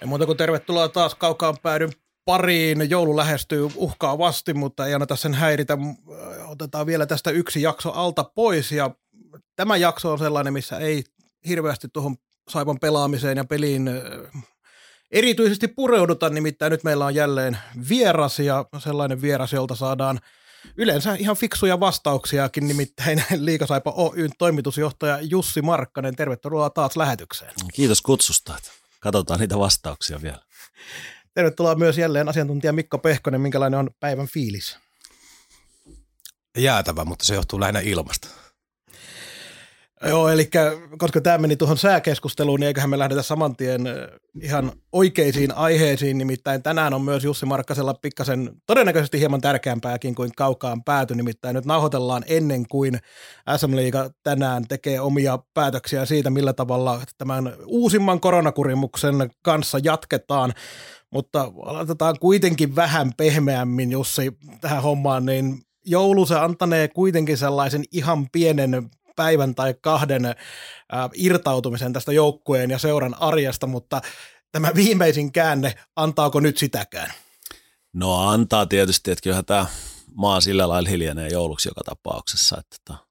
Ei muuta kuin tervetuloa taas kaukaan päädyn pariin. Joulu lähestyy uhkaavasti, mutta ei anneta sen häiritä. Otetaan vielä tästä yksi jakso alta pois ja tämä jakso on sellainen, missä ei hirveästi tuohon Saipan pelaamiseen ja peliin erityisesti pureuduta, nimittäin nyt meillä on jälleen vieras ja sellainen vieras, jolta saadaan yleensä ihan fiksuja vastauksiakin, nimittäin Liikasaipa Oyn toimitusjohtaja Jussi Markkanen. Tervetuloa taas lähetykseen. Kiitos kutsusta. Katsotaan niitä vastauksia vielä. Tervetuloa myös jälleen asiantuntija Mikko Pehkonen. Minkälainen on päivän fiilis? Jäätävä, mutta se johtuu lähinnä ilmasta. Joo, eli koska tämä meni tuohon sääkeskusteluun, niin eiköhän me lähdetä saman tien ihan oikeisiin aiheisiin. Nimittäin tänään on myös Jussi Markkasella pikkasen todennäköisesti hieman tärkeämpääkin kuin kaukaan pääty. Nimittäin nyt nauhoitellaan ennen kuin SM Liiga tänään tekee omia päätöksiä siitä, millä tavalla tämän uusimman koronakurimuksen kanssa jatketaan. Mutta aloitetaan kuitenkin vähän pehmeämmin, Jussi, tähän hommaan, niin joulu se antanee kuitenkin sellaisen ihan pienen päivän tai kahden äh, irtautumisen tästä joukkueen ja seuran arjesta, mutta tämä viimeisin käänne, antaako nyt sitäkään? No antaa tietysti, että kyllähän tämä maa sillä lailla hiljenee jouluksi joka tapauksessa, että tota,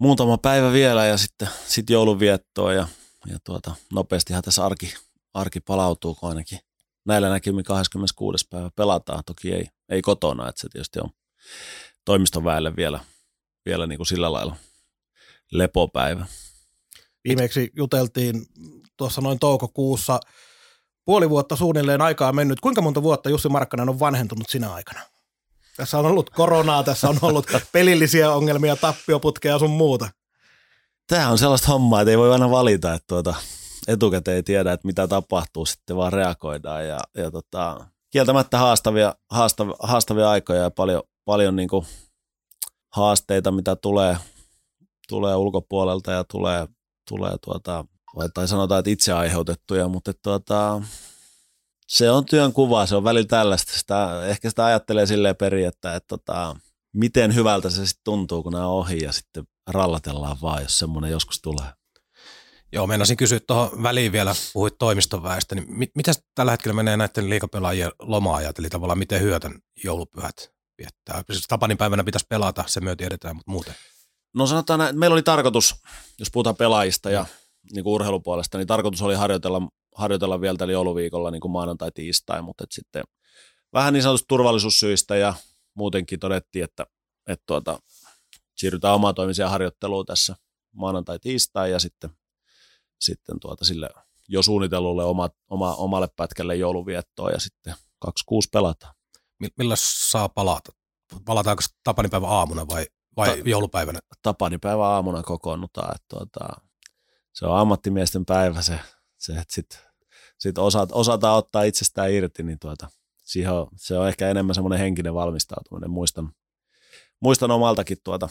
muutama päivä vielä ja sitten sit joulunviettoa ja, ja tuota, nopeastihan tässä arki, arki palautuu, kun ainakin näillä näkymin 26. päivä pelataan. Toki ei, ei kotona, että se tietysti on toimiston väelle vielä, vielä niin kuin sillä lailla lepopäivä. Viimeksi juteltiin tuossa noin toukokuussa, puoli vuotta suunnilleen aikaa mennyt. Kuinka monta vuotta Jussi Markkanen on vanhentunut sinä aikana? Tässä on ollut koronaa, tässä on ollut pelillisiä ongelmia, tappioputkeja ja sun muuta. Tämä on sellaista hommaa, että ei voi aina valita, että tuota, etukäteen ei tiedä, että mitä tapahtuu, sitten vaan reagoidaan. Ja, ja tota, kieltämättä haastavia, haastavia, haastavia aikoja ja paljon, paljon niin haasteita, mitä tulee – tulee ulkopuolelta ja tulee, tulee tuota, tai sanotaan, että itse aiheutettuja, mutta tuota, se on työn kuva, se on välillä tällaista. Sitä, ehkä sitä ajattelee silleen perin, että, että, tota, miten hyvältä se sitten tuntuu, kun nämä ohi ja sitten rallatellaan vaan, jos semmoinen joskus tulee. Joo, meinasin kysyä tuohon väliin vielä, puhuit toimiston väestä, niin mit, mitä tällä hetkellä menee näiden liikapelaajien loma-ajat, eli tavallaan miten hyötän joulupyhät viettää? Siis Tapanin päivänä pitäisi pelata, se myö tiedetään, mutta muuten. No sanotaan, että meillä oli tarkoitus, jos puhutaan pelaajista ja niin kuin urheilupuolesta, niin tarkoitus oli harjoitella, harjoitella vielä tällä jouluviikolla niin kuin maanantai, tiistai, mutta et sitten vähän niin sanotusti turvallisuussyistä ja muutenkin todettiin, että, että tuota, siirrytään omatoimiseen harjoitteluun tässä maanantai, tiistai ja sitten, sitten tuota sille jo suunnitellulle oma, oma, omalle pätkälle jouluviettoon ja sitten 26 pelataan. Millä saa palata? Palataanko Tapanipäivän aamuna vai vai Ta- joulupäivänä? Tapanipäivän aamuna kokoonnutaan. Että tuota, se on ammattimiesten päivä se, se että sitten sit osaat, osataan ottaa itsestään irti, niin tuota, siihen on, se on ehkä enemmän semmoinen henkinen valmistautuminen. Muistan, muistan omaltakin tuota,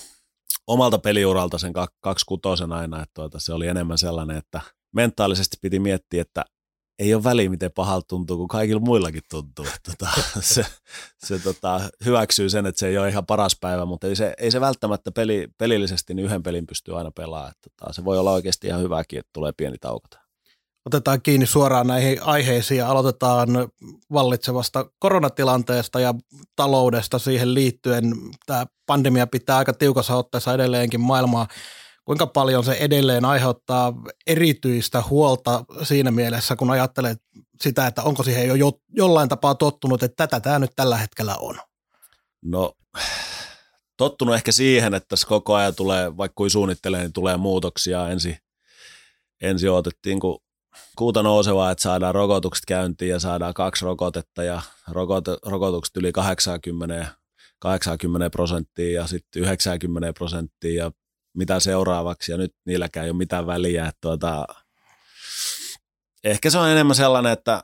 omalta peliuralta sen kaksi kutosen aina, että tuota, se oli enemmän sellainen, että mentaalisesti piti miettiä, että ei ole väliä, miten pahalta tuntuu, kun kaikilla muillakin tuntuu. Tota, se se tota, hyväksyy sen, että se ei ole ihan paras päivä, mutta ei se, ei se välttämättä peli, pelillisesti niin yhden pelin pystyy aina pelaamaan. Tota, se voi olla oikeasti ihan hyväkin, että tulee pieni tauko Otetaan kiinni suoraan näihin aiheisiin ja aloitetaan vallitsevasta koronatilanteesta ja taloudesta siihen liittyen. Tämä pandemia pitää aika tiukassa otteessa edelleenkin maailmaa kuinka paljon se edelleen aiheuttaa erityistä huolta siinä mielessä, kun ajattelet sitä, että onko siihen jo jollain tapaa tottunut, että tätä tämä nyt tällä hetkellä on? No tottunut ehkä siihen, että tässä koko ajan tulee, vaikka kuin suunnittelee, niin tulee muutoksia. Ensi, ensi otettiin kun kuuta nousevaa, että saadaan rokotukset käyntiin ja saadaan kaksi rokotetta ja rokot, rokotukset yli 80, 80 prosenttia ja sitten 90 prosenttia ja mitä seuraavaksi ja nyt niilläkään ei ole mitään väliä. Että tuota, ehkä se on enemmän sellainen, että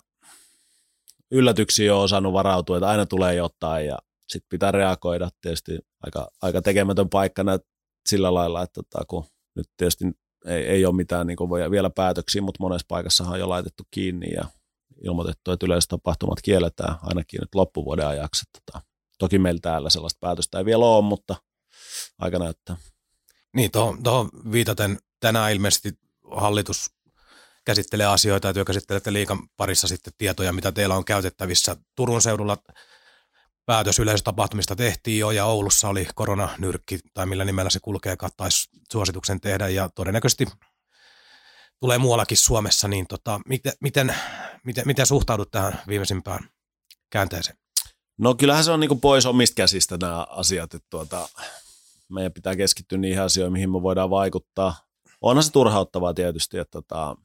yllätyksiä on osannut varautua, että aina tulee jotain ja sitten pitää reagoida tietysti aika, aika tekemätön paikka sillä lailla, että tota, kun nyt tietysti ei, ei ole mitään niin vielä päätöksiä, mutta monessa paikassa on jo laitettu kiinni ja ilmoitettu, että yleisötapahtumat kielletään ainakin nyt loppuvuoden ajaksi. Tota, toki meillä täällä sellaista päätöstä ei vielä ole, mutta aika näyttää. Niin, tuohon, tuohon viitaten tänään ilmeisesti hallitus käsittelee asioita, että käsittelette liikan parissa sitten tietoja, mitä teillä on käytettävissä. Turun seudulla päätös yleisötapahtumista tehtiin jo ja Oulussa oli koronanyrkki tai millä nimellä se kulkee, taisi suosituksen tehdä ja todennäköisesti tulee muuallakin Suomessa, niin tota, miten, miten, miten, miten suhtaudut tähän viimeisimpään käänteeseen? No kyllähän se on niin pois omista käsistä nämä asiat, että tuota, meidän pitää keskittyä niihin asioihin, mihin me voidaan vaikuttaa. Onhan se turhauttavaa tietysti, että tota,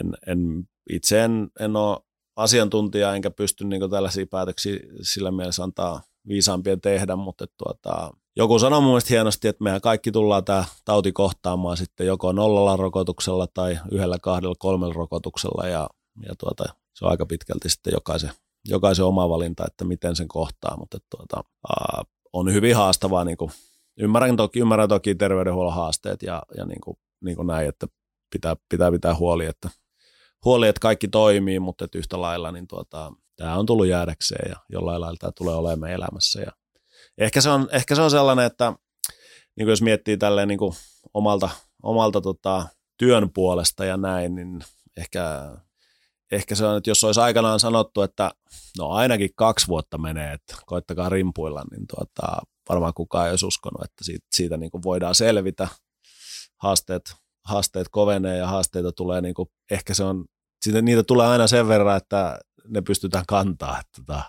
en, en, itse en, en ole asiantuntija enkä pysty niin tällaisia päätöksiä sillä mielessä antaa viisaampien tehdä, mutta tuota, joku sanoi mun mielestä hienosti, että mehän kaikki tullaan tämä tauti kohtaamaan sitten joko nollalla rokotuksella tai yhdellä, kahdella, kolmella rokotuksella ja, ja tuota, se on aika pitkälti sitten jokaisen, jokaisen oma valinta, että miten sen kohtaa, mutta tuota, ää, on hyvin haastavaa, niin kuin, ymmärrän, toki, ymmärrän toki terveydenhuollon haasteet ja, ja niin kuin, niin kuin näin, että pitää, pitää pitää huoli, että huoli, että kaikki toimii, mutta että yhtä lailla niin tuota, tämä on tullut jäädäkseen ja jollain lailla tämä tulee olemaan elämässä. Ja ehkä, se on, ehkä se on sellainen, että niin kuin jos miettii tälleen niin kuin omalta, omalta tota, työn puolesta ja näin, niin ehkä, ehkä se on, että jos olisi aikanaan sanottu, että no ainakin kaksi vuotta menee, että koittakaa rimpuilla, niin tuota, varmaan kukaan ei olisi uskonut, että siitä, siitä niin kuin voidaan selvitä. Haasteet haasteet kovenee ja haasteita tulee, niin kuin, ehkä se on, siitä, niitä tulee aina sen verran, että ne pystytään kantaa, että tota,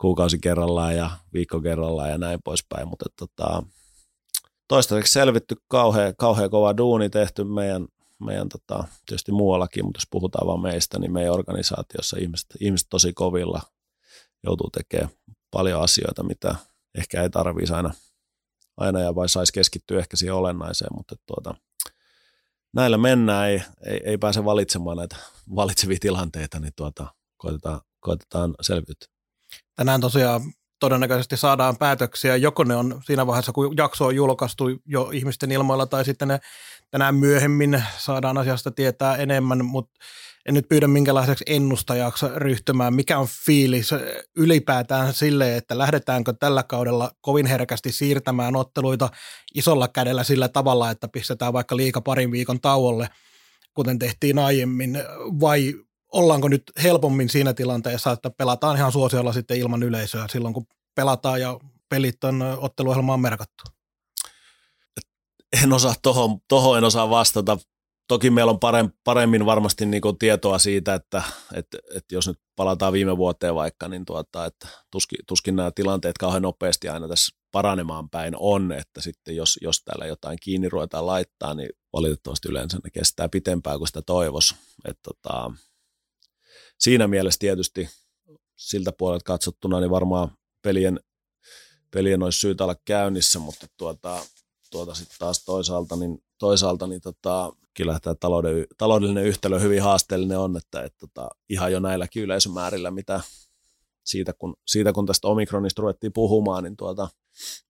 kuukausi kerrallaan ja viikko kerrallaan ja näin poispäin, mutta tota, toistaiseksi selvitty kauhean, kauhean kova duuni tehty meidän, meidän tota, tietysti muuallakin, mutta jos puhutaan vain meistä, niin meidän organisaatiossa ihmiset, ihmiset tosi kovilla joutuu tekemään paljon asioita, mitä ehkä ei tarvitsisi aina, aina ja vai saisi keskittyä ehkä siihen olennaiseen, mutta tuota, näillä mennään, ei, ei, ei pääse valitsemaan näitä valitsevia tilanteita, niin tuota, koitetaan, koitetaan selviytyä. Tänään tosiaan todennäköisesti saadaan päätöksiä, joko ne on siinä vaiheessa, kun jakso on julkaistu jo ihmisten ilmoilla, tai sitten ne tänään myöhemmin saadaan asiasta tietää enemmän, mutta en nyt pyydä minkälaiseksi ennustajaksi ryhtymään. Mikä on fiilis ylipäätään sille, että lähdetäänkö tällä kaudella kovin herkästi siirtämään otteluita isolla kädellä sillä tavalla, että pistetään vaikka liika parin viikon tauolle, kuten tehtiin aiemmin, vai ollaanko nyt helpommin siinä tilanteessa, että pelataan ihan suosiolla sitten ilman yleisöä silloin, kun pelataan ja pelit on otteluohjelmaan merkattu? En osaa tohon, tohon en osaa vastata toki meillä on paremmin varmasti niin kuin tietoa siitä, että, että, että jos nyt palataan viime vuoteen vaikka, niin tuota, että tuskin, tuskin nämä tilanteet kauhean nopeasti aina tässä paranemaan päin on, että sitten jos, jos täällä jotain kiinni ruvetaan laittaa, niin valitettavasti yleensä ne kestää pitempään kuin sitä toivos. Tota, siinä mielessä tietysti siltä puolelta katsottuna, niin varmaan pelien, pelien olisi syytä olla käynnissä, mutta tuota, tuota sitten taas toisaalta, niin, toisaalta niin tota, kyllä tämä talouden, taloudellinen yhtälö hyvin haasteellinen on, että, että tota, ihan jo näilläkin yleisömäärillä, mitä siitä kun, siitä kun tästä omikronista ruvettiin puhumaan, niin tuota,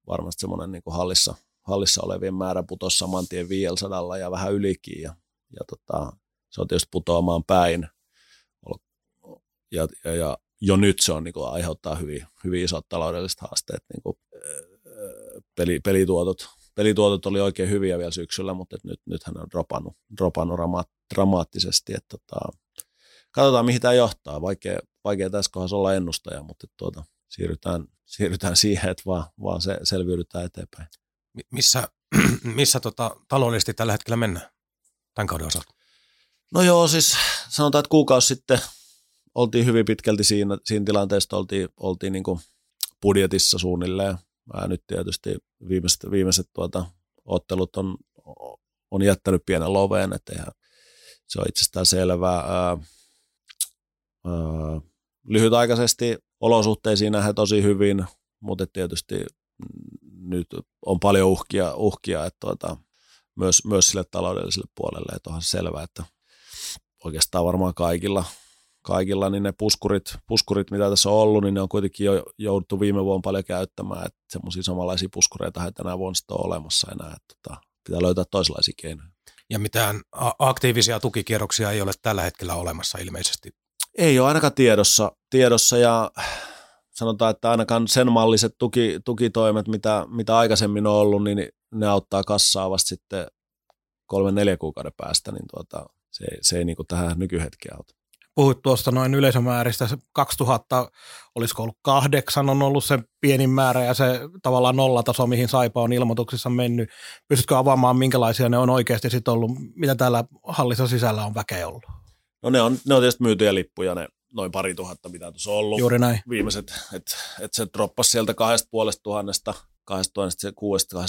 varmasti semmoinen niin kuin hallissa, hallissa olevien määrä putosi saman tien 500 ja vähän ylikin ja, ja tota, se on tietysti putoamaan päin. Ja, ja, ja jo nyt se on niin kuin, aiheuttaa hyvin, hyvin isot taloudelliset haasteet, niin kuin, peli, pelituotot, pelituotot oli oikein hyviä vielä syksyllä, mutta nyt, nythän on dropannut, dropannut dramaattisesti. Että tota, katsotaan, mihin tämä johtaa. Vaikea, vaikea tässä kohdassa olla ennustaja, mutta tuota, siirrytään, siirrytään siihen, että vaan, vaan se, selviydytään eteenpäin. Missä, missä tota, taloudellisesti tällä hetkellä mennään tämän kauden osalta? No joo, siis sanotaan, että kuukausi sitten oltiin hyvin pitkälti siinä, siinä tilanteessa, oltiin, oltiin niin budjetissa suunnilleen – Mä nyt tietysti viimeiset, viimeiset tuota, ottelut on, on jättänyt pienen loveen, että eihän, se on itsestään selvää. Ää, ää, lyhytaikaisesti olosuhteisiin nähdään tosi hyvin, mutta tietysti nyt on paljon uhkia, uhkia että tuota, myös, myös sille taloudelliselle puolelle, että onhan selvää, että oikeastaan varmaan kaikilla, kaikilla, niin ne puskurit, puskurit, mitä tässä on ollut, niin ne on kuitenkin jo jouduttu viime vuonna paljon käyttämään, että semmoisia samanlaisia puskureita ei tänä vuonna sitten ole olemassa enää, että tota, pitää löytää toisenlaisia keinoja. Ja mitään aktiivisia tukikierroksia ei ole tällä hetkellä olemassa ilmeisesti. Ei ole ainakaan tiedossa, tiedossa ja sanotaan, että ainakaan sen malliset tuki, tukitoimet, mitä, mitä aikaisemmin on ollut, niin ne auttaa kassaa vasta sitten kolmen neljä kuukauden päästä, niin tuota, se, se ei niin tähän nykyhetkeen auta. Puhuit tuosta noin yleisömääristä, 2000, olisiko ollut kahdeksan, on ollut se pienin määrä ja se tavallaan nollataso, mihin Saipa on ilmoituksissa mennyt. Pystytkö avaamaan, minkälaisia ne on oikeasti sitten ollut, mitä täällä hallissa sisällä on väkeä ollut? No ne on, ne on tietysti myytyjä lippuja, ne noin pari tuhatta, mitä tuossa on ollut. Juuri näin. Viimeiset, että et se droppasi sieltä kahdesta puolesta tuhannesta 2600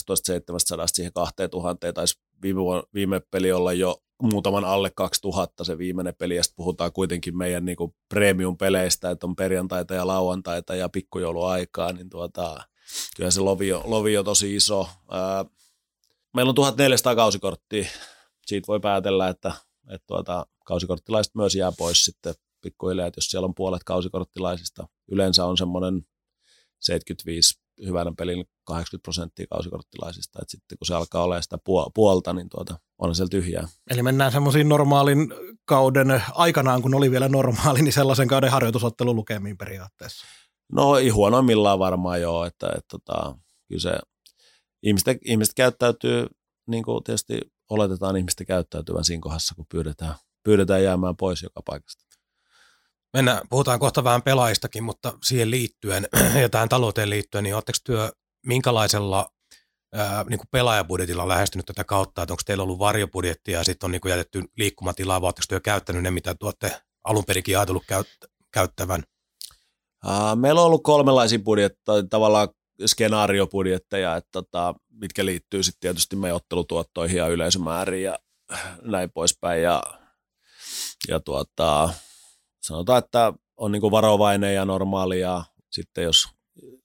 siihen 2000, taisi viime, viime peli olla jo muutaman alle 2000 se viimeinen peli, ja puhutaan kuitenkin meidän niin premium-peleistä, että on perjantaita ja lauantaita ja pikkujouluaikaa, niin tuota, kyllä se lovi on, lovi on tosi iso. Ää, meillä on 1400 kausikorttia, siitä voi päätellä, että, että tuota, kausikorttilaiset myös jää pois sitten pikkuhiljaa, että jos siellä on puolet kausikorttilaisista, yleensä on semmoinen 75 hyvänä pelin 80 prosenttia kausikorttilaisista, että sitten kun se alkaa olla sitä puolta, niin tuota, on siellä tyhjää. Eli mennään semmoisiin normaalin kauden aikanaan, kun oli vielä normaali, niin sellaisen kauden harjoitusottelu lukemiin periaatteessa. No ei huonoimmillaan varmaan joo, että, että, että tota, kyllä se ihmiset, ihmiset käyttäytyy, niin kuin tietysti oletetaan ihmisten käyttäytyvän siinä kohdassa, kun pyydetään, pyydetään jäämään pois joka paikasta. Mennään, puhutaan kohta vähän pelaajistakin, mutta siihen liittyen ja tähän talouteen liittyen, niin oletteko työ minkälaisella ää, niin kuin pelaajabudjetilla lähestynyt tätä kautta, että onko teillä ollut varjobudjettia ja sitten on niin kuin jätetty liikkumatilaa, vai oletteko työ käyttänyt ne, mitä tuotte alun perinkin ajatellut käyt- käyttävän? Uh, meillä on ollut kolmenlaisia budjetteja, tavallaan skenaariobudjetteja, että tota, mitkä liittyy sitten tietysti meidän ottelutuottoihin ja yleisömääriin ja näin poispäin. Ja, ja tuota, sanotaan, että on niin varovainen ja normaali ja sitten jos,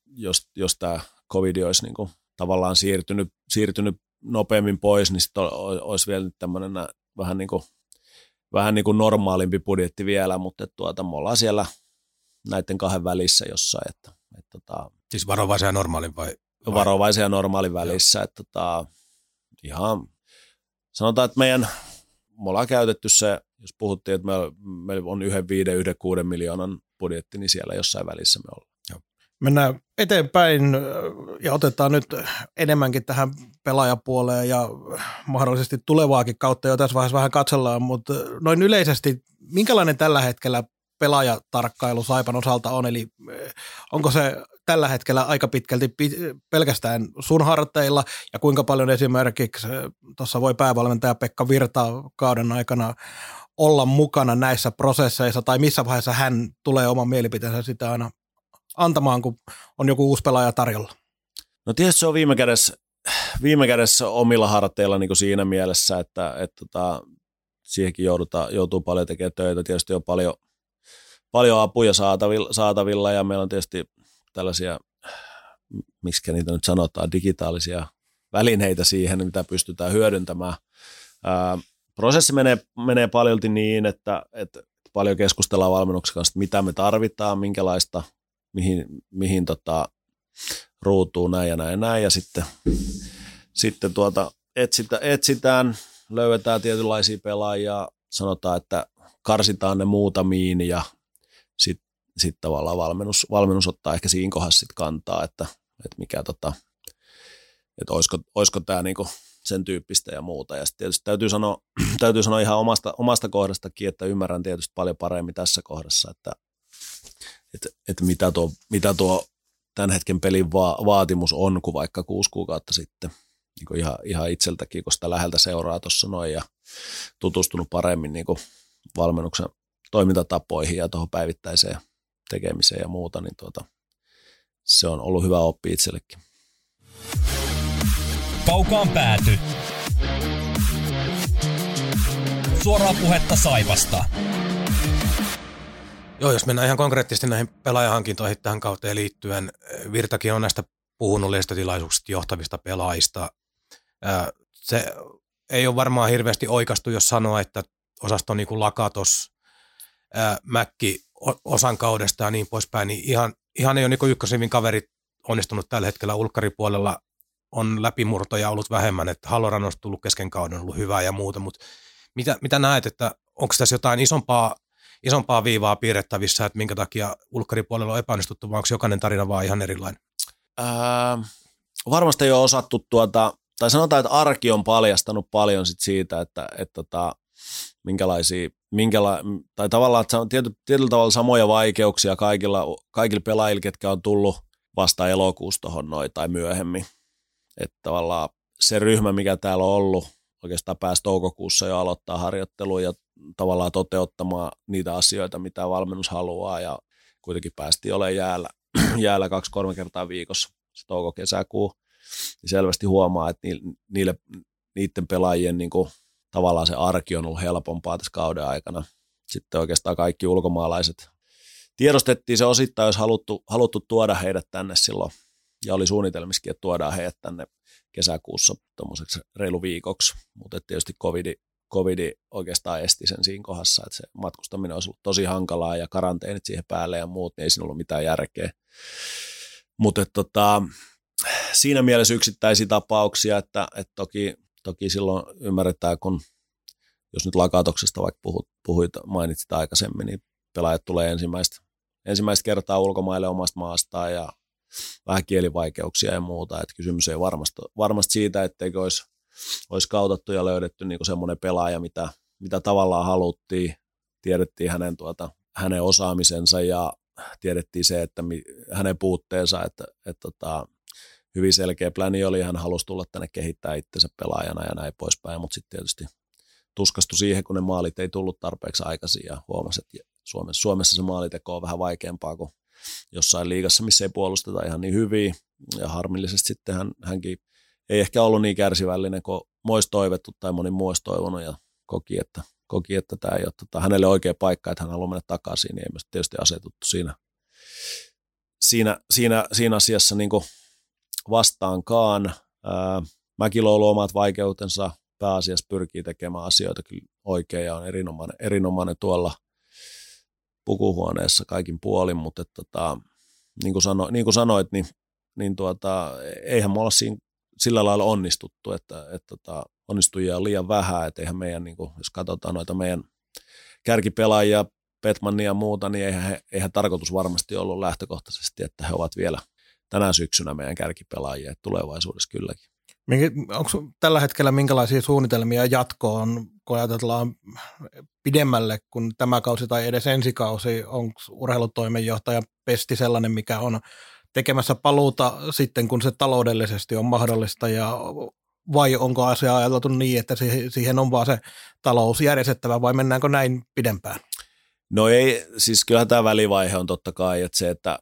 jos, jos tämä covid olisi niin kuin tavallaan siirtynyt, siirtynyt nopeammin pois, niin sitten olisi vielä tämmöinen vähän niin kuin, vähän niin kuin normaalimpi budjetti vielä, mutta tuota, me ollaan siellä näiden kahden välissä jossain. Että, että, tota, siis varovaisen ja normaalin vai? vai? Varovaisen ja normaalin välissä. Että, tota, ihan, sanotaan, että meidän, me ollaan käytetty se jos puhuttiin, että meillä, meillä on yhden viiden, yhden kuuden miljoonan budjetti, niin siellä jossain välissä me ollaan. Mennään eteenpäin ja otetaan nyt enemmänkin tähän pelaajapuoleen ja mahdollisesti tulevaakin kautta. Jo tässä vaiheessa vähän katsellaan, mutta noin yleisesti, minkälainen tällä hetkellä pelaajatarkkailu Saipan osalta on, eli onko se tällä hetkellä aika pitkälti pelkästään sun harteilla ja kuinka paljon esimerkiksi tuossa voi päävalmentaja Pekka Virta kauden aikana olla mukana näissä prosesseissa tai missä vaiheessa hän tulee oman mielipiteensä sitä aina antamaan, kun on joku uusi pelaaja tarjolla? No tietysti se on viime kädessä, viime kädessä omilla harteilla niin kuin siinä mielessä, että, että tota, siihenkin joudutaan, joutuu paljon tekemään töitä. Tietysti on paljon, paljon apuja saatavilla, saatavilla ja meillä on tietysti tällaisia, miksi niitä nyt sanotaan, digitaalisia välineitä siihen, mitä pystytään hyödyntämään. Ää, prosessi menee, menee paljolti niin, että, että paljon keskustellaan valmennuksen kanssa, mitä me tarvitaan, minkälaista, mihin, mihin tota, ruutuu näin ja näin ja näin, ja sitten, sitten tuota, etsitä, etsitään, löydetään tietynlaisia pelaajia, sanotaan, että karsitaan ne muutamiin, ja sitten sit tavallaan valmennus, valmennus ottaa ehkä siinä kohdassa sit kantaa, että, että mikä tota, että olisiko, olisiko tämä niinku sen tyyppistä ja muuta. Ja sitten tietysti täytyy sanoa, täytyy sanoa ihan omasta, omasta kohdastakin, että ymmärrän tietysti paljon paremmin tässä kohdassa, että, että, että mitä, tuo, mitä tuo tämän hetken pelin va- vaatimus on kuin vaikka kuusi kuukautta sitten. Niin ihan, ihan itseltäkin, kun sitä läheltä seuraa tuossa noin ja tutustunut paremmin niin valmennuksen toimintatapoihin ja tuohon päivittäiseen tekemiseen ja muuta, niin tuota, se on ollut hyvä oppi itsellekin. Kaukaan pääty. Suoraa puhetta Saivasta. Joo, jos mennään ihan konkreettisesti näihin pelaajahankintoihin tähän kauteen liittyen, Virtakin on näistä puhunut lehdistötilaisuuksista johtavista pelaajista. Se ei ole varmaan hirveästi oikastu, jos sanoo, että osasto niin kuin Lakatos, ää, Mäkki osan kaudesta ja niin poispäin, niin ihan, ihan ei ole niin ykkösivin kaverit onnistunut tällä hetkellä ulkkaripuolella on läpimurtoja ollut vähemmän, että Halloran on tullut kesken kauden ollut hyvää ja muuta, mutta mitä, mitä näet, että onko tässä jotain isompaa, isompaa viivaa piirrettävissä, että minkä takia ulkkaripuolella on epäonnistuttu, vai onko jokainen tarina vaan ihan erilainen? Ää, varmasti ei ole osattu tuota, tai sanotaan, että arki on paljastanut paljon sit siitä, että, että tota, minkälaisia, minkäla, tai tavallaan, että tiety, tietyllä tavalla samoja vaikeuksia kaikilla, kaikilla pelaajilla, ketkä on tullut vasta elokuussa tuohon noin tai myöhemmin. Että tavallaan se ryhmä, mikä täällä on ollut, oikeastaan pääsi toukokuussa jo aloittaa harjoittelua ja tavallaan toteuttamaan niitä asioita, mitä valmennus haluaa ja kuitenkin päästiin olemaan jäällä, jäällä kaksi-kolme kertaa viikossa se touko-kesäkuu. Niin selvästi huomaa, että niille, niiden pelaajien niin kuin, tavallaan se arki on ollut helpompaa tässä kauden aikana. Sitten oikeastaan kaikki ulkomaalaiset tiedostettiin se osittain, jos haluttu, haluttu tuoda heidät tänne silloin, ja oli suunnitelmissakin, että tuodaan heidät tänne kesäkuussa tuommoiseksi reilu viikoksi, mutta tietysti covidi, covidi oikeastaan esti sen siinä kohdassa, että se matkustaminen olisi ollut tosi hankalaa ja karanteenit siihen päälle ja muut, niin ei siinä ollut mitään järkeä. Mutta tota, siinä mielessä yksittäisiä tapauksia, että, että toki, toki silloin ymmärretään, kun jos nyt lakatoksesta vaikka puhut, puhuit, mainitsit aikaisemmin, niin pelaajat tulee ensimmäistä, ensimmäistä kertaa ulkomaille omasta maastaan ja vähän kielivaikeuksia ja muuta. Että kysymys ei varmasti, varmasti siitä, etteikö olisi, olisi kautattu ja löydetty niin semmoinen pelaaja, mitä, mitä tavallaan haluttiin. Tiedettiin hänen, tuota, hänen osaamisensa ja tiedettiin se, että mi, hänen puutteensa, että, että, että tota, hyvin selkeä pläni oli, hän halusi tulla tänne kehittää itsensä pelaajana ja näin poispäin, mutta sitten tietysti tuskastui siihen, kun ne maalit ei tullut tarpeeksi aikaisin ja huomasi, että Suomessa, Suomessa se maaliteko on vähän vaikeampaa kuin jossain liigassa, missä ei puolusteta ihan niin hyvin. Ja harmillisesti sitten hän, hänkin ei ehkä ollut niin kärsivällinen kuin olisi toivettu tai moni muu olisi toivonut ja koki, että, koki, että tämä ei ole tota, hänelle oikea paikka, että hän haluaa mennä takaisin, niin ei myös tietysti asetuttu siinä, siinä, siinä, siinä asiassa niin kuin vastaankaan. Ää, Mäkilo on omat vaikeutensa, pääasiassa pyrkii tekemään asioita kyllä oikein ja on erinomainen, erinomainen tuolla – pukuhuoneessa kaikin puolin, mutta että, tota, niin, kuin sano, niin kuin sanoit, niin, niin tuota, eihän me olla siinä sillä lailla onnistuttu, että, että, että tota, onnistujia on liian vähän, että eihän meidän, niin kuin, jos katsotaan noita meidän kärkipelaajia, Petmania ja muuta, niin eihän, eihän tarkoitus varmasti ollut lähtökohtaisesti, että he ovat vielä tänä syksynä meidän kärkipelaajia, että tulevaisuudessa kylläkin. Onko tällä hetkellä minkälaisia suunnitelmia jatkoon, kun ajatellaan pidemmälle kuin tämä kausi tai edes ensi kausi? Onko urheilutoimenjohtaja Pesti sellainen, mikä on tekemässä paluuta sitten, kun se taloudellisesti on mahdollista ja vai onko asia ajateltu niin, että siihen on vaan se talous järjestettävä vai mennäänkö näin pidempään? No ei, siis kyllähän tämä välivaihe on totta kai, että se, että,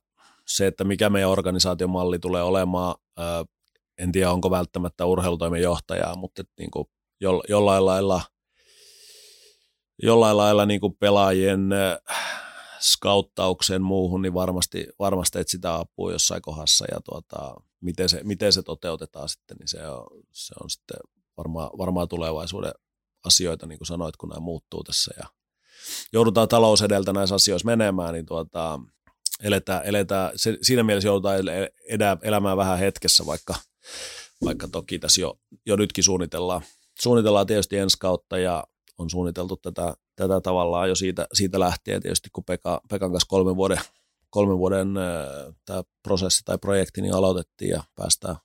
se, että mikä meidän organisaatiomalli tulee olemaan, en tiedä onko välttämättä urheilutoimen johtajaa, mutta niin kuin jo, jollain lailla, jollain lailla niin kuin pelaajien skauttaukseen muuhun, niin varmasti, varmasti sitä apua jossain kohdassa ja tuota, miten, se, miten se toteutetaan sitten, niin se on, se on sitten varmaan, varmaan tulevaisuuden asioita, niin kuin sanoit, kun nämä muuttuu tässä ja joudutaan talous edeltä näissä asioissa menemään, niin tuota, eletään, eletään, se, siinä mielessä joudutaan elää, elämään vähän hetkessä, vaikka – vaikka toki tässä jo, jo nytkin suunnitellaan. Suunnitellaan tietysti ensi kautta ja on suunniteltu tätä, tätä tavallaan jo siitä, siitä lähtien tietysti, kun Pekka, Pekan kanssa kolmen vuoden, kolmen vuoden tämä prosessi tai projekti niin aloitettiin ja päästään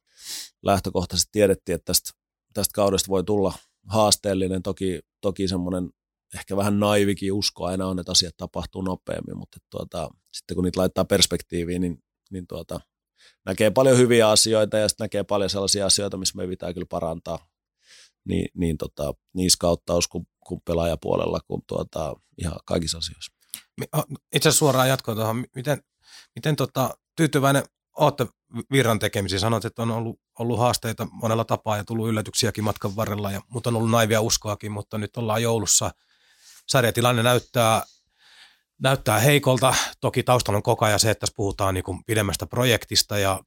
lähtökohtaisesti tiedettiin, että tästä, tästä kaudesta voi tulla haasteellinen, toki, toki semmoinen ehkä vähän naivikin usko aina on, että asiat tapahtuu nopeammin, mutta tuota, sitten kun niitä laittaa perspektiiviin, niin, niin tuota, näkee paljon hyviä asioita ja sitten näkee paljon sellaisia asioita, missä me pitää kyllä parantaa niin, niin, tota, niin skauttaus kuin, kuin pelaajapuolella kuin tuota, ihan kaikissa asioissa. Itse asiassa suoraan jatkoa tuohon, miten, miten tota, tyytyväinen olette virran tekemisiin? Sanoit, että on ollut, ollut haasteita monella tapaa ja tullut yllätyksiäkin matkan varrella, ja, mutta on ollut naivia uskoakin, mutta nyt ollaan joulussa. Sarjatilanne näyttää näyttää heikolta. Toki taustalla on koko ajan se, että tässä puhutaan niin pidemmästä projektista ja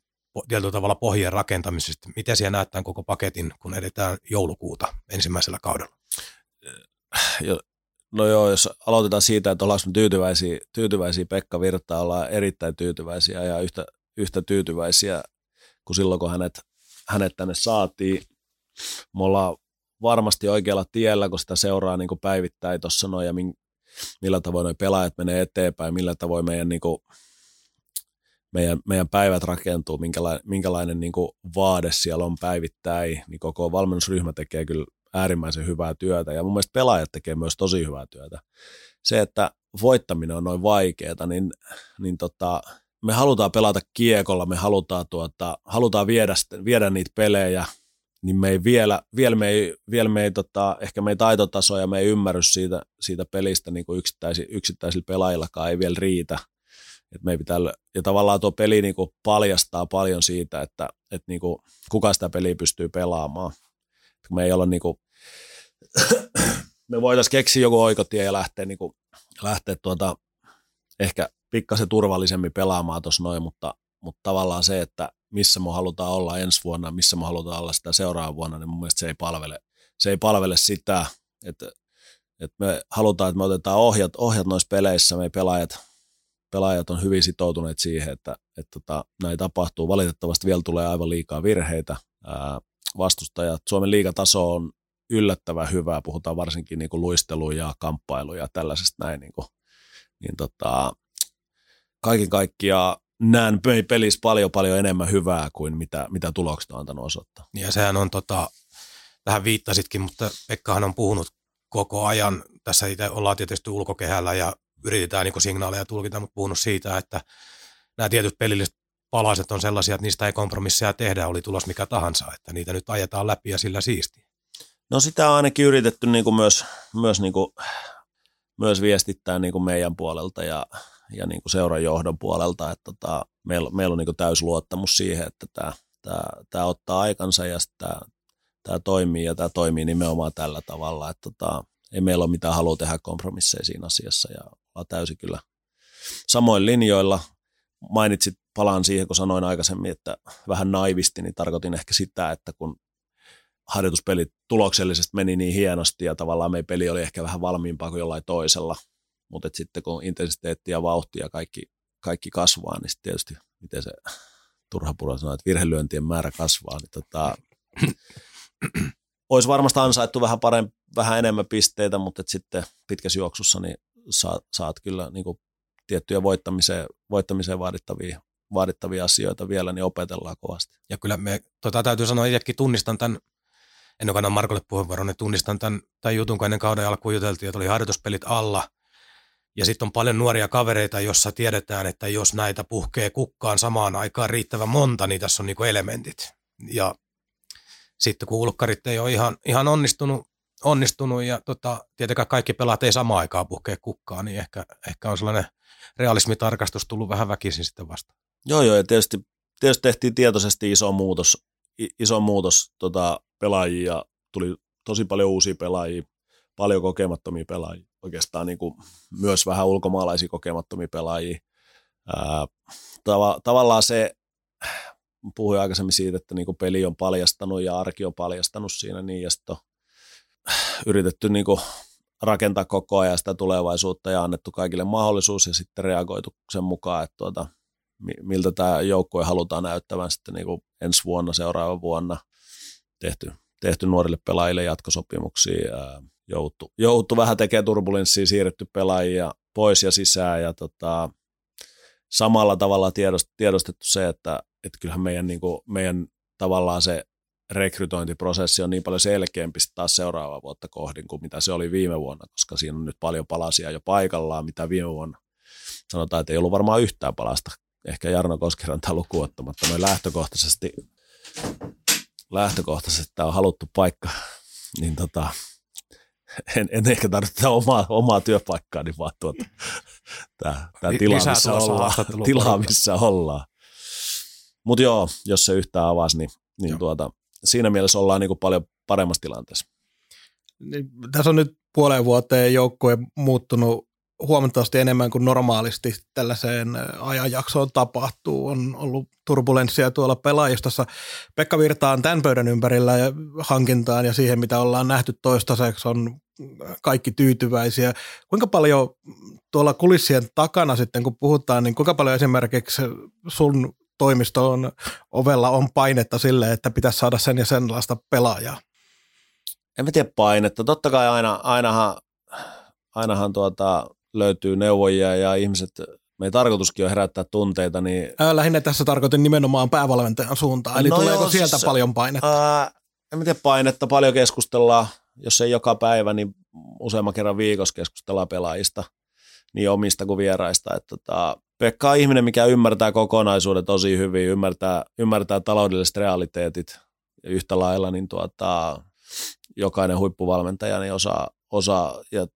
tietyllä tavalla pohjien rakentamisesta. Miten siellä näyttää koko paketin, kun edetään joulukuuta ensimmäisellä kaudella? No joo, jos aloitetaan siitä, että ollaanko me tyytyväisiä, tyytyväisiä Pekka Virtaa, ollaan erittäin tyytyväisiä ja yhtä, yhtä tyytyväisiä kuin silloin, kun hänet, hänet tänne saatiin. Me ollaan varmasti oikealla tiellä, kun sitä seuraa niin kuin päivittäin tuossa noin ja min, millä tavoin nuo pelaajat menee eteenpäin, millä tavoin meidän, niin kuin, meidän, meidän päivät rakentuu, minkälainen, minkälainen niin kuin vaade siellä on päivittäin, niin koko valmennusryhmä tekee kyllä äärimmäisen hyvää työtä ja mun mielestä pelaajat tekee myös tosi hyvää työtä. Se, että voittaminen on noin vaikeaa, niin, niin tota, me halutaan pelata kiekolla, me halutaan, tuota, halutaan viedä, viedä niitä pelejä, niin me ei vielä, vielä me ei, vielä me ei tota, ehkä meidän taitotaso ja me ei ymmärrys siitä, siitä pelistä niin kuin yksittäisillä, yksittäisillä pelaajillakaan ei vielä riitä. Et me ei pitää, ja tavallaan tuo peli niin kuin paljastaa paljon siitä, että, että niin kuin, kuka sitä peliä pystyy pelaamaan. Me ei olla niin kuin, me voitaisiin keksiä joku oikotie ja lähteä, niin kuin, lähteä tuota, ehkä pikkasen turvallisemmin pelaamaan tuossa noin, mutta, mutta tavallaan se, että missä me halutaan olla ensi vuonna, missä me halutaan olla sitä seuraavana vuonna, niin mun mielestä se ei palvele, se ei palvele sitä, että, että me halutaan, että me otetaan ohjat, ohjat noissa peleissä, me pelaajat, pelaajat on hyvin sitoutuneet siihen, että, että, tota, näin tapahtuu. Valitettavasti vielä tulee aivan liikaa virheitä. Ää, vastustajat, Suomen liigataso on yllättävän hyvää, puhutaan varsinkin niin kuin luistelu ja kamppailu ja tällaisesta näin. Niin, kuin, niin tota, kaiken kaikkiaan näen pelissä paljon paljon enemmän hyvää kuin mitä, mitä tulokset on antanut osoittaa. Ja sehän on, tota, tähän viittasitkin, mutta Pekkahan on puhunut koko ajan, tässä itse ollaan tietysti ulkokehällä ja yritetään niin signaaleja tulkita, mutta puhunut siitä, että nämä tietyt pelilliset palaset on sellaisia, että niistä ei kompromisseja tehdä, oli tulos mikä tahansa, että niitä nyt ajetaan läpi ja sillä siisti. No sitä on ainakin yritetty niin kuin myös, myös, niin kuin, myös viestittää niin kuin meidän puolelta ja, ja niin kuin seuran johdon puolelta, että tota, meillä, meillä on niin kuin täys luottamus siihen, että tämä, tämä, tämä ottaa aikansa ja tämä, tämä toimii ja tämä toimii nimenomaan tällä tavalla, että tota, ei meillä ole mitään halua tehdä kompromisseja siinä asiassa ja ollaan täysin kyllä samoin linjoilla. Mainitsit, palaan siihen, kun sanoin aikaisemmin, että vähän naivisti, niin tarkoitin ehkä sitä, että kun harjoituspelit tuloksellisesti meni niin hienosti ja tavallaan meidän peli oli ehkä vähän valmiimpaa kuin jollain toisella, mutta sitten kun intensiteetti ja vauhti ja kaikki, kaikki kasvaa, niin tietysti miten se turha puro sanoo, että virhelyöntien määrä kasvaa, niin tota, olisi varmasti ansaittu vähän, parempi, vähän enemmän pisteitä, mutta sitten pitkässä juoksussa niin saat, saat kyllä niin kuin tiettyjä voittamiseen, voittamiseen vaadittavia, vaadittavia asioita vielä, niin opetellaan kovasti. Ja kyllä me, tota, täytyy sanoa, itsekin tunnistan tämän ennen kuin Markolle puheenvuoron, niin tunnistan tämän, tämän jutun, kun ennen kauden alkuun juteltiin, että oli harjoituspelit alla. Ja sitten on paljon nuoria kavereita, jossa tiedetään, että jos näitä puhkee kukkaan samaan aikaan riittävän monta, niin tässä on niinku elementit. Ja sitten kun ulkkarit ei ole ihan, ihan onnistunut, onnistunut ja tota, tietenkään kaikki pelaat ei samaan aikaan puhkee kukkaan, niin ehkä, ehkä on sellainen realismitarkastus tullut vähän väkisin sitten vasta. Joo, joo, ja tietysti, tietysti tehtiin tietoisesti iso muutos, iso muutos tota, pelaajia, tuli tosi paljon uusia pelaajia, paljon kokemattomia pelaajia, oikeastaan niin kuin myös vähän ulkomaalaisia kokemattomia pelaajia. Ää, tava, tavallaan se, puhuin aikaisemmin siitä, että niin kuin peli on paljastanut ja arki on paljastanut siinä, niin ja sitten on yritetty niin kuin rakentaa koko ajan sitä tulevaisuutta ja annettu kaikille mahdollisuus ja sitten reagoitu sen mukaan, että tuota, miltä tämä joukkue halutaan näyttävän sitten niin kuin ensi vuonna, seuraava vuonna – tehty, tehty nuorille pelaajille jatkosopimuksia. Jouttu, jouttu vähän tekemään turbulenssia, siirretty pelaajia pois ja sisään ja tota, samalla tavalla tiedostettu se, että, että kyllähän meidän, niin kuin, meidän tavallaan se rekrytointiprosessi on niin paljon selkeämpi taas seuraavaa vuotta kohdin kuin mitä se oli viime vuonna, koska siinä on nyt paljon palasia jo paikallaan, mitä viime vuonna sanotaan, että ei ollut varmaan yhtään palasta, ehkä Jarno Koskiranta lukuun ottamatta, noin lähtökohtaisesti lähtökohtaisesti tämä on haluttu paikka, niin tota, en, en ehkä tarvitse omaa, omaa työpaikkaani, vaan tuota, tämä, tämä tila, missä ollaan, tila, missä ollaan. Mutta joo, jos se yhtään avasi, niin, niin tuota, siinä mielessä ollaan niin kuin paljon paremmassa tilanteessa. Niin, tässä on nyt puoleen vuoteen joukkue muuttunut huomattavasti enemmän kuin normaalisti tällaiseen ajanjaksoon tapahtuu. On ollut turbulenssia tuolla pelaajistossa. Pekka Virtaan tämän pöydän ympärillä ja hankintaan ja siihen, mitä ollaan nähty toistaiseksi, on kaikki tyytyväisiä. Kuinka paljon tuolla kulissien takana sitten, kun puhutaan, niin kuinka paljon esimerkiksi sun toimiston ovella on painetta sille, että pitäisi saada sen ja senlaista pelaajaa? En mä tiedä painetta. Totta kai aina, ainahan, ainahan tuota, löytyy neuvojia ja ihmiset, me tarkoituskin on herättää tunteita. Niin... Ää, lähinnä tässä tarkoitin nimenomaan päävalmentajan suuntaan, eli no tuleeko joo, sieltä siis, paljon painetta? Ää, en mä tiedä painetta, paljon keskustellaan, jos ei joka päivä, niin useamman kerran viikossa keskustellaan pelaajista, niin omista kuin vieraista. Että tota, Pekka on ihminen, mikä ymmärtää kokonaisuuden tosi hyvin, ymmärtää, ymmärtää taloudelliset realiteetit yhtä lailla, niin tuota, jokainen huippuvalmentaja niin osaa, osaa ja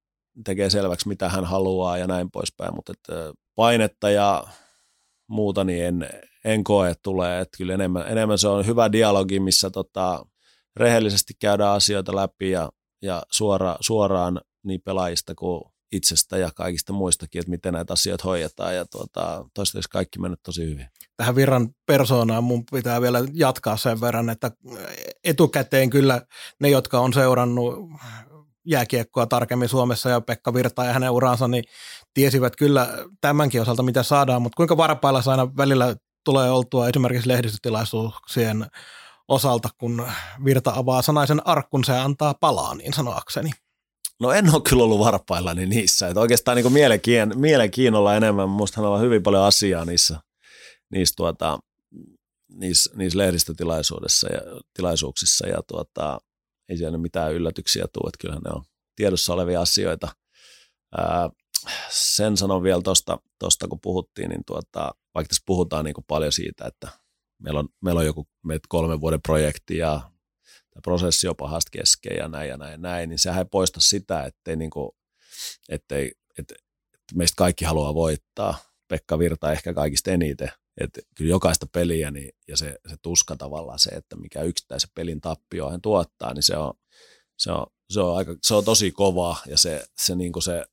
tekee selväksi, mitä hän haluaa ja näin poispäin, mutta painetta ja muuta niin en, en koe, tulee. Että kyllä enemmän, enemmän se on hyvä dialogi, missä tota, rehellisesti käydään asioita läpi ja, ja suora, suoraan niin pelaajista kuin itsestä ja kaikista muistakin, että miten näitä asioita hoidetaan ja tuota, toistaiseksi kaikki mennyt tosi hyvin. Tähän virran persoonaan mun pitää vielä jatkaa sen verran, että etukäteen kyllä ne, jotka on seurannut jääkiekkoa tarkemmin Suomessa ja Pekka Virta ja hänen uransa, niin tiesivät kyllä tämänkin osalta, mitä saadaan, mutta kuinka varpailla aina välillä tulee oltua esimerkiksi lehdistötilaisuuksien osalta, kun Virta avaa sanaisen arkun, se antaa palaa, niin sanoakseni. No en ole kyllä ollut varpaillani niissä. Että oikeastaan niin mielenkiin, mielenkiinnolla enemmän. Minusta on hyvin paljon asiaa niissä, niissä, tuota, niissä, niissä lehdistötilaisuuksissa ja, tilaisuuksissa ja tuota, ei siellä mitään yllätyksiä tule. Että kyllähän ne on tiedossa olevia asioita. Ää, sen sanon vielä tuosta, kun puhuttiin, niin tuota, vaikka tässä puhutaan niin paljon siitä, että meillä on, meillä on joku kolmen vuoden projekti ja tämä prosessi on pahasti kesken ja näin ja näin ja näin, niin sehän ei poista sitä, ettei, niin kuin, ettei, että, että meistä kaikki haluaa voittaa. Pekka Virta ehkä kaikista eniten. Että kyllä jokaista peliä niin, ja se, se tuska tavallaan se, että mikä yksittäisen pelin tappio hän tuottaa, niin se on, se on, se on, aika, se on tosi kova ja se, se, niin kuin se,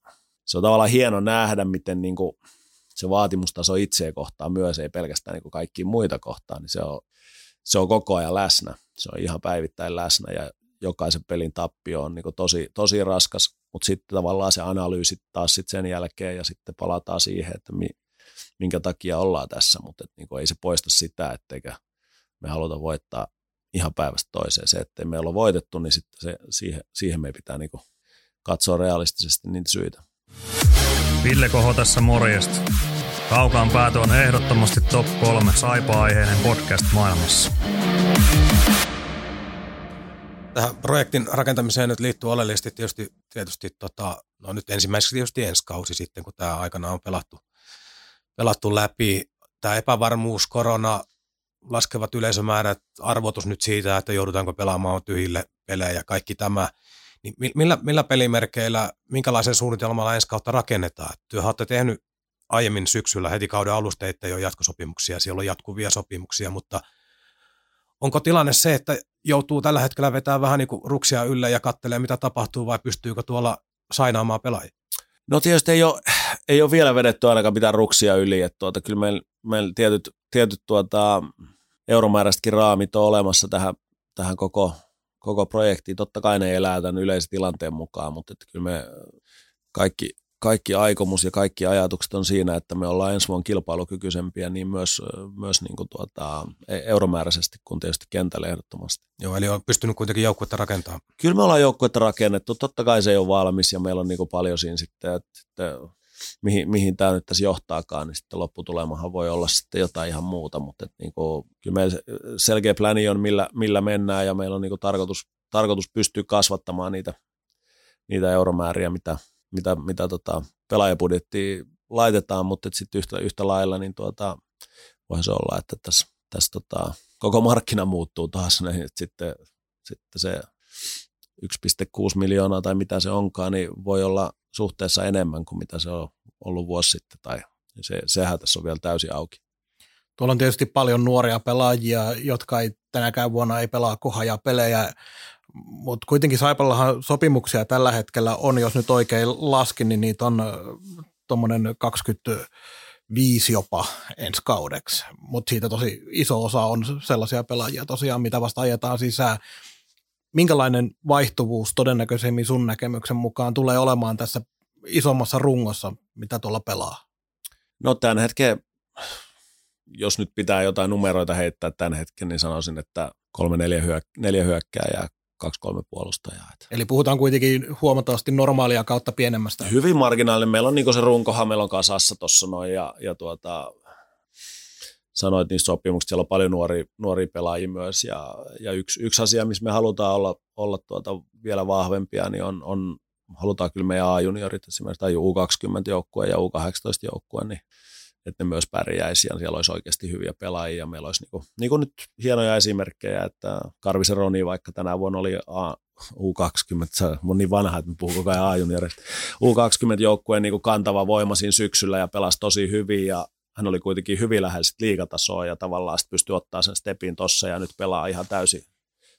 se on tavallaan hieno nähdä, miten niin kuin se vaatimustaso itseä kohtaan myös, ei pelkästään niin kaikkiin muita kohtaan, niin se on, se on koko ajan läsnä. Se on ihan päivittäin läsnä ja jokaisen pelin tappio on niin tosi, tosi raskas, mutta sitten tavallaan se analyysi taas sit sen jälkeen ja sitten palataan siihen, että mi, minkä takia ollaan tässä, mutta et niin ei se poista sitä, etteikö me haluta voittaa ihan päivästä toiseen. Se, ettei me olla voitettu, niin sitten se, siihen, siihen me pitää niin katsoa realistisesti niitä syitä. Ville Koho tässä morjesta. Kaukaan päätö on ehdottomasti top 3 saipa-aiheinen podcast maailmassa. Tähän projektin rakentamiseen nyt liittyy oleellisesti tietysti, tietysti tota, no nyt ensimmäiseksi tietysti ensi kausi sitten, kun tämä aikana on pelattu, pelattu läpi. Tämä epävarmuus, korona, laskevat yleisömäärät, arvotus nyt siitä, että joudutaanko pelaamaan tyhjille pelejä kaikki tämä – niin millä, millä pelimerkeillä, minkälaisen suunnitelmalla ensi kautta rakennetaan? Työ olette tehnyt aiemmin syksyllä heti kauden alusta, että jo jatkosopimuksia, siellä on jatkuvia sopimuksia, mutta onko tilanne se, että joutuu tällä hetkellä vetämään vähän niin kuin ruksia ylle ja katselee, mitä tapahtuu, vai pystyykö tuolla sainaamaan pelaajia? No tietysti ei ole, ei ole vielä vedetty ainakaan mitään ruksia yli, että tuota, kyllä meillä, meillä tietyt, tietyt tuota, euromääräisetkin raamit on olemassa tähän, tähän koko koko projekti. Totta kai ne elää tämän yleisen tilanteen mukaan, mutta että kyllä me kaikki, kaikki aikomus ja kaikki ajatukset on siinä, että me ollaan ensi vuonna kilpailukykyisempiä niin myös, myös niin kuin tuota, e-, euromääräisesti kuin tietysti kentällä ehdottomasti. Joo, eli on pystynyt kuitenkin joukkuetta rakentamaan. Kyllä me ollaan joukkuetta rakennettu. Totta kai se ei ole valmis ja meillä on niin kuin paljon siinä sitten, että, että mihin, mihin tämä nyt tässä johtaakaan, niin sitten lopputulemahan voi olla sitten jotain ihan muuta, mutta niin kuin, kyllä meillä selkeä pläni on, millä, millä mennään ja meillä on niin kuin tarkoitus, tarkoitus pystyä kasvattamaan niitä, niitä euromääriä, mitä, mitä, mitä tota, pelaajabudjettiin laitetaan, mutta sitten yhtä, yhtä lailla niin tuota, voihan se olla, että tässä, tässä tota, koko markkina muuttuu taas, niin että sitten, sitten se 1,6 miljoonaa tai mitä se onkaan, niin voi olla suhteessa enemmän kuin mitä se on ollut vuosi sitten, tai se, sehän tässä on vielä täysin auki. Tuolla on tietysti paljon nuoria pelaajia, jotka ei tänäkään vuonna ei pelaa kohaja pelejä, mutta kuitenkin Saipallahan sopimuksia tällä hetkellä on, jos nyt oikein laskin, niin niitä on tuommoinen 25 jopa ensi kaudeksi, mutta siitä tosi iso osa on sellaisia pelaajia tosiaan, mitä vasta ajetaan sisään minkälainen vaihtuvuus todennäköisemmin sun näkemyksen mukaan tulee olemaan tässä isommassa rungossa, mitä tuolla pelaa? No tämän hetken, jos nyt pitää jotain numeroita heittää tämän hetken, niin sanoisin, että kolme neljä, hyök- neljä hyökkää ja kaksi kolme puolustajaa. Eli puhutaan kuitenkin huomattavasti normaalia kautta pienemmästä. Hyvin marginaalinen. Meillä on niin se runkohan, meillä on kasassa tuossa noin ja, ja tuota, sanoit niistä sopimuksista, siellä on paljon nuoria, nuoria pelaajia myös ja, ja yksi, yksi, asia, missä me halutaan olla, olla tuota vielä vahvempia, niin on, on halutaan kyllä meidän A-juniorit esimerkiksi tai U20-joukkue ja U18-joukkue, niin että ne myös pärjäisi ja siellä olisi oikeasti hyviä pelaajia. Ja meillä olisi niin kuin, niin kuin nyt hienoja esimerkkejä, että Karvisen Roni vaikka tänä vuonna oli A, U20, se on niin vanha, että puhuu koko ajan A-juniorista. U20-joukkueen niin kantava voima siinä syksyllä ja pelasi tosi hyvin ja hän oli kuitenkin hyvin lähellä liigatasoa ja tavallaan sitten pystyi ottaa sen stepin tossa ja nyt pelaa ihan täysin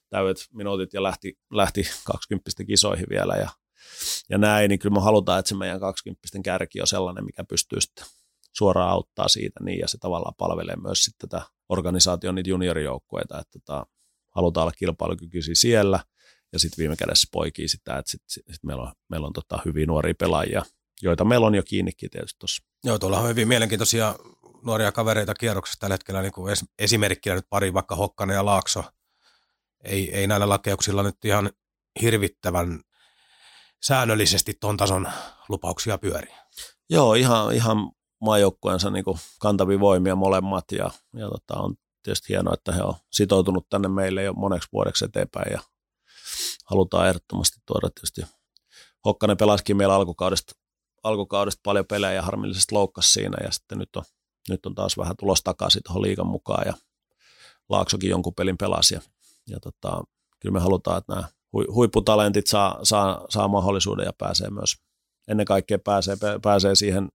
täydet minuutit ja lähti, lähti 20 kisoihin vielä ja, ja näin, niin kyllä me halutaan, että se meidän 20 kärki on sellainen, mikä pystyy sitten suoraan auttaa siitä niin, ja se tavallaan palvelee myös sitten tätä organisaation niitä juniorijoukkueita, että tota, halutaan olla kilpailukykyisiä siellä, ja sitten viime kädessä poikii sitä, että sit, sit meillä on, meillä on tota, hyviä nuoria pelaajia, joita meillä on jo kiinnikin tietysti tuossa. Joo, tuolla on hyvin mielenkiintoisia nuoria kavereita kierroksessa tällä hetkellä, niin kuin esimerkkinä nyt pari, vaikka Hokkanen ja Laakso. Ei, ei näillä lakeuksilla nyt ihan hirvittävän säännöllisesti ton tason lupauksia pyöri. Joo, ihan, ihan maajoukkueensa niin kantavia voimia molemmat ja, ja tota, on tietysti hienoa, että he on sitoutunut tänne meille jo moneksi vuodeksi eteenpäin ja halutaan ehdottomasti tuoda tietysti. Hokkanen pelasikin meillä alkukaudesta, alkukaudesta paljon pelejä ja harmillisesti loukkasi siinä ja sitten nyt on, nyt on taas vähän tulos takaisin tuohon liikan mukaan ja Laaksokin jonkun pelin pelasi ja, ja tota, kyllä me halutaan, että nämä huipputalentit saa, saa, saa mahdollisuuden ja pääsee myös ennen kaikkea pääsee, pääsee siihen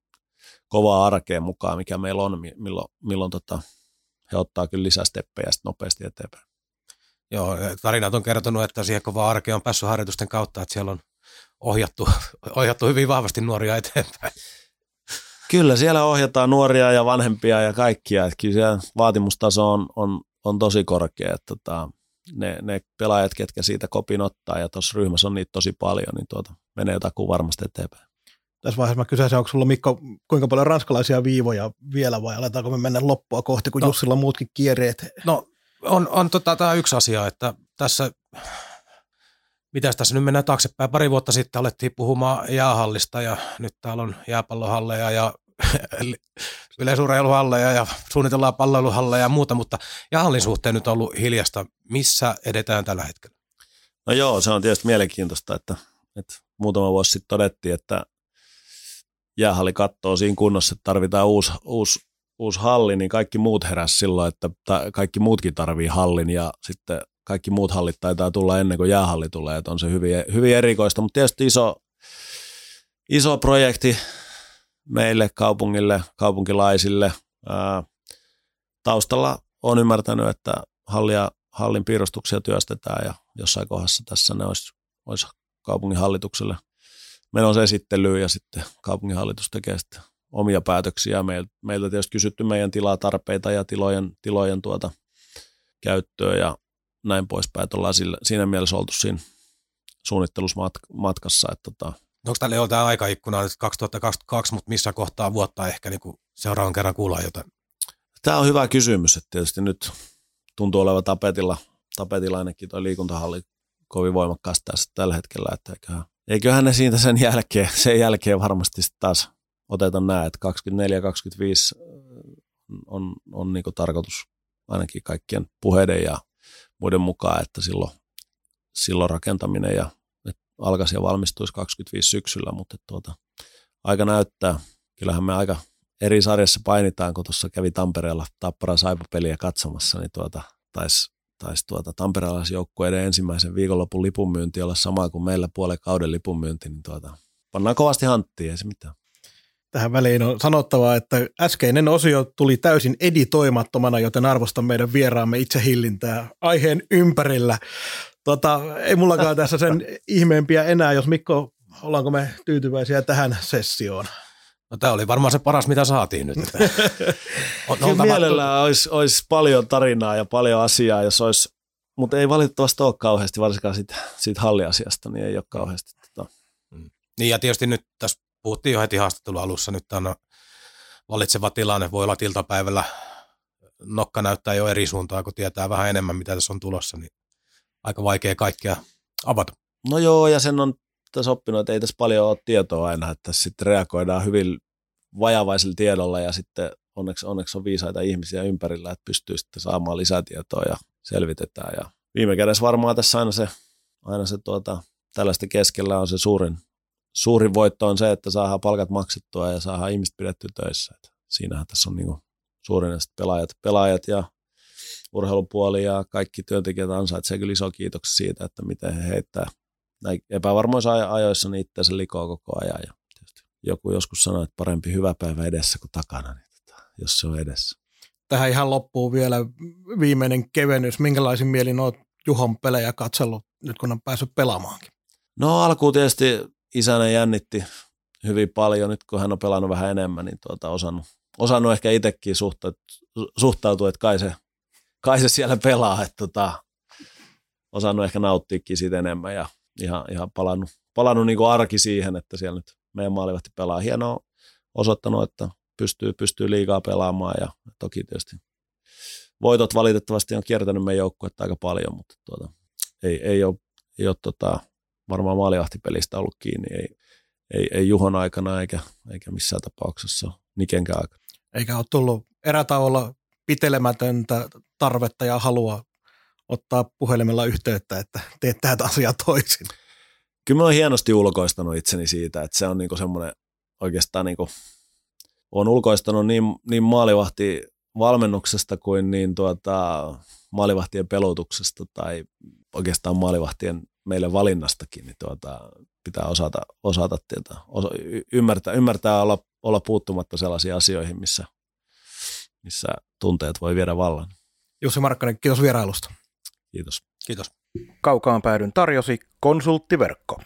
kovaa arkeen mukaan, mikä meillä on, milloin, milloin tota, he ottaa kyllä lisää steppejä nopeasti eteenpäin. Joo, tarinat on kertonut, että siihen kovaa arkeen on päässyt harjoitusten kautta, että siellä on ohjattu, ohjattu hyvin vahvasti nuoria eteenpäin. Kyllä, siellä ohjataan nuoria ja vanhempia ja kaikkia. Että kyllä siellä vaatimustaso on, on, on tosi korkea. Että tota, ne, ne, pelaajat, ketkä siitä kopin ottaa, ja tuossa ryhmässä on niitä tosi paljon, niin tuota, menee jotakin varmasti eteenpäin tässä vaiheessa mä kysyisin, onko sulla Mikko kuinka paljon ranskalaisia viivoja vielä vai aletaanko me mennä loppua kohti, kun no, Jussilla on muutkin kierreet? No on, on tota, tämä yksi asia, että tässä, mitäs tässä nyt mennään taaksepäin, pari vuotta sitten alettiin puhumaan jäähallista ja nyt täällä on jääpallohalleja ja yleisurheiluhalleja ja suunnitellaan palloiluhalleja ja muuta, mutta jäähallin suhteen nyt on ollut hiljasta. Missä edetään tällä hetkellä? No joo, se on tietysti mielenkiintoista, että, että muutama vuosi sitten todettiin, että jäähalli kattoo siinä kunnossa, että tarvitaan uusi, uusi, uusi halli, niin kaikki muut heräs silloin, että ta, kaikki muutkin tarvii hallin ja sitten kaikki muut hallit taitaa tulla ennen kuin jäähalli tulee, että on se hyvin, hyvin erikoista, mutta tietysti iso, iso projekti meille, kaupungille, kaupunkilaisille. Ää, taustalla on ymmärtänyt, että hallia, hallin piirustuksia työstetään ja jossain kohdassa tässä ne olisi, olisi kaupungin hallitukselle – menossa esittelyyn ja sitten kaupunginhallitus tekee sitten omia päätöksiä. Meiltä, meiltä tietysti kysytty meidän tilatarpeita ja tilojen, tilojen tuota käyttöä ja näin poispäin. Että ollaan sillä, siinä mielessä oltu siinä suunnittelusmatkassa. Että tota. Onko tälle jo tämä aikaikkuna nyt 2022, mutta missä kohtaa vuotta ehkä niin kuin seuraavan kerran kuullaan jotain? Tämä on hyvä kysymys, että tietysti nyt tuntuu olevan tapetilla, tapetilla ainakin tuo liikuntahalli kovin voimakkaasti tässä tällä hetkellä, että eiköhän eiköhän ne siitä sen jälkeen, sen jälkeen varmasti taas oteta nämä, että 24-25 on, on niin tarkoitus ainakin kaikkien puheiden ja muiden mukaan, että silloin, silloin rakentaminen ja alkaisi ja valmistuisi 25 syksyllä, mutta tuota, aika näyttää. Kyllähän me aika eri sarjassa painitaan, kun tuossa kävi Tampereella Tappara Saipa-peliä katsomassa, niin tuota, taisi taisi tuota tamperelaisjoukkueiden ensimmäisen viikonlopun lipunmyynti olla sama kuin meillä puolen kauden lipunmyynti, niin tuota, pannaan kovasti hanttiin, ei se mitään. Tähän väliin on sanottava, että äskeinen osio tuli täysin editoimattomana, joten arvostan meidän vieraamme hillintää aiheen ympärillä. Tota, ei mullakaan tässä sen ihmeempiä enää, jos Mikko, ollaanko me tyytyväisiä tähän sessioon? No tämä oli varmaan se paras, mitä saatiin nyt. on, Kyllä mielellään olisi, olisi paljon tarinaa ja paljon asiaa, jos olisi mutta ei valitettavasti ole kauheasti, varsinkaan siitä, siitä halliasiasta, niin ei ole kauheasti. Tota. Niin ja tietysti nyt tässä puhuttiin jo heti haastattelun alussa, nyt on valitseva tilanne, voi olla iltapäivällä nokka näyttää jo eri suuntaan, kun tietää vähän enemmän, mitä tässä on tulossa, niin aika vaikea kaikkea avata. No joo, ja sen on tässä oppinut, että ei tässä paljon ole tietoa aina, että sitten reagoidaan hyvin vajavaisella tiedolla ja sitten onneksi, onneksi on viisaita ihmisiä ympärillä, että pystyy sitten saamaan lisätietoa ja selvitetään. Ja viime kädessä varmaan tässä aina se, aina se tuota, tällaista keskellä on se suurin, suurin voitto on se, että saadaan palkat maksettua ja saadaan ihmiset pidettyä töissä. Et siinähän tässä on niinku suurin pelaajat, pelaajat ja urheilupuoli ja kaikki työntekijät ansaitsevat kyllä iso kiitoksia siitä, että miten he heittää näin epävarmoissa ajoissa niin itseänsä likoa koko ajan. Ja joku joskus sanoi, että parempi hyvä päivä edessä kuin takana, niin tota, jos se on edessä. Tähän ihan loppuu vielä viimeinen kevennys. Minkälaisin mielin olet Juhon pelejä katsellut nyt, kun on päässyt pelaamaankin? No alkuun tietysti isänä jännitti hyvin paljon. Nyt kun hän on pelannut vähän enemmän, niin tuota, osannut, osannut ehkä itsekin suhtautua, että kai se, kai se siellä pelaa. Että tota, osannut ehkä nauttiikin siitä enemmän ja ihan, ihan palannut, palannut niin kuin arki siihen, että siellä nyt meidän maalivahti pelaa. Hienoa osoittanut, että pystyy, pystyy liikaa pelaamaan ja toki tietysti voitot valitettavasti on kiertänyt meidän joukkuetta aika paljon, mutta tuota, ei, ei ole, ei ole tota, varmaan maalivahtipelistä ollut kiinni, ei, ei, ei Juhon aikana eikä, eikä missään tapauksessa Nikenkään aikana. Eikä ole tullut erätauolla pitelemätöntä tarvetta ja halua ottaa puhelimella yhteyttä, että teet tätä asiaa toisin. Kyllä mä oon hienosti ulkoistanut itseni siitä, että se on niinku semmoinen oikeastaan niinku, on ulkoistanut niin, niin maalivahti valmennuksesta kuin niin tuota, maalivahtien pelotuksesta tai oikeastaan maalivahtien meille valinnastakin, niin tuota, pitää osata, osata tietää, osa, ymmärtää, ymmärtää olla, olla puuttumatta sellaisiin asioihin, missä, missä tunteet voi viedä vallan. Jussi Markkanen, kiitos vierailusta. Kiitos. Kiitos. Kaukaan päädyn tarjosi konsulttiverkko.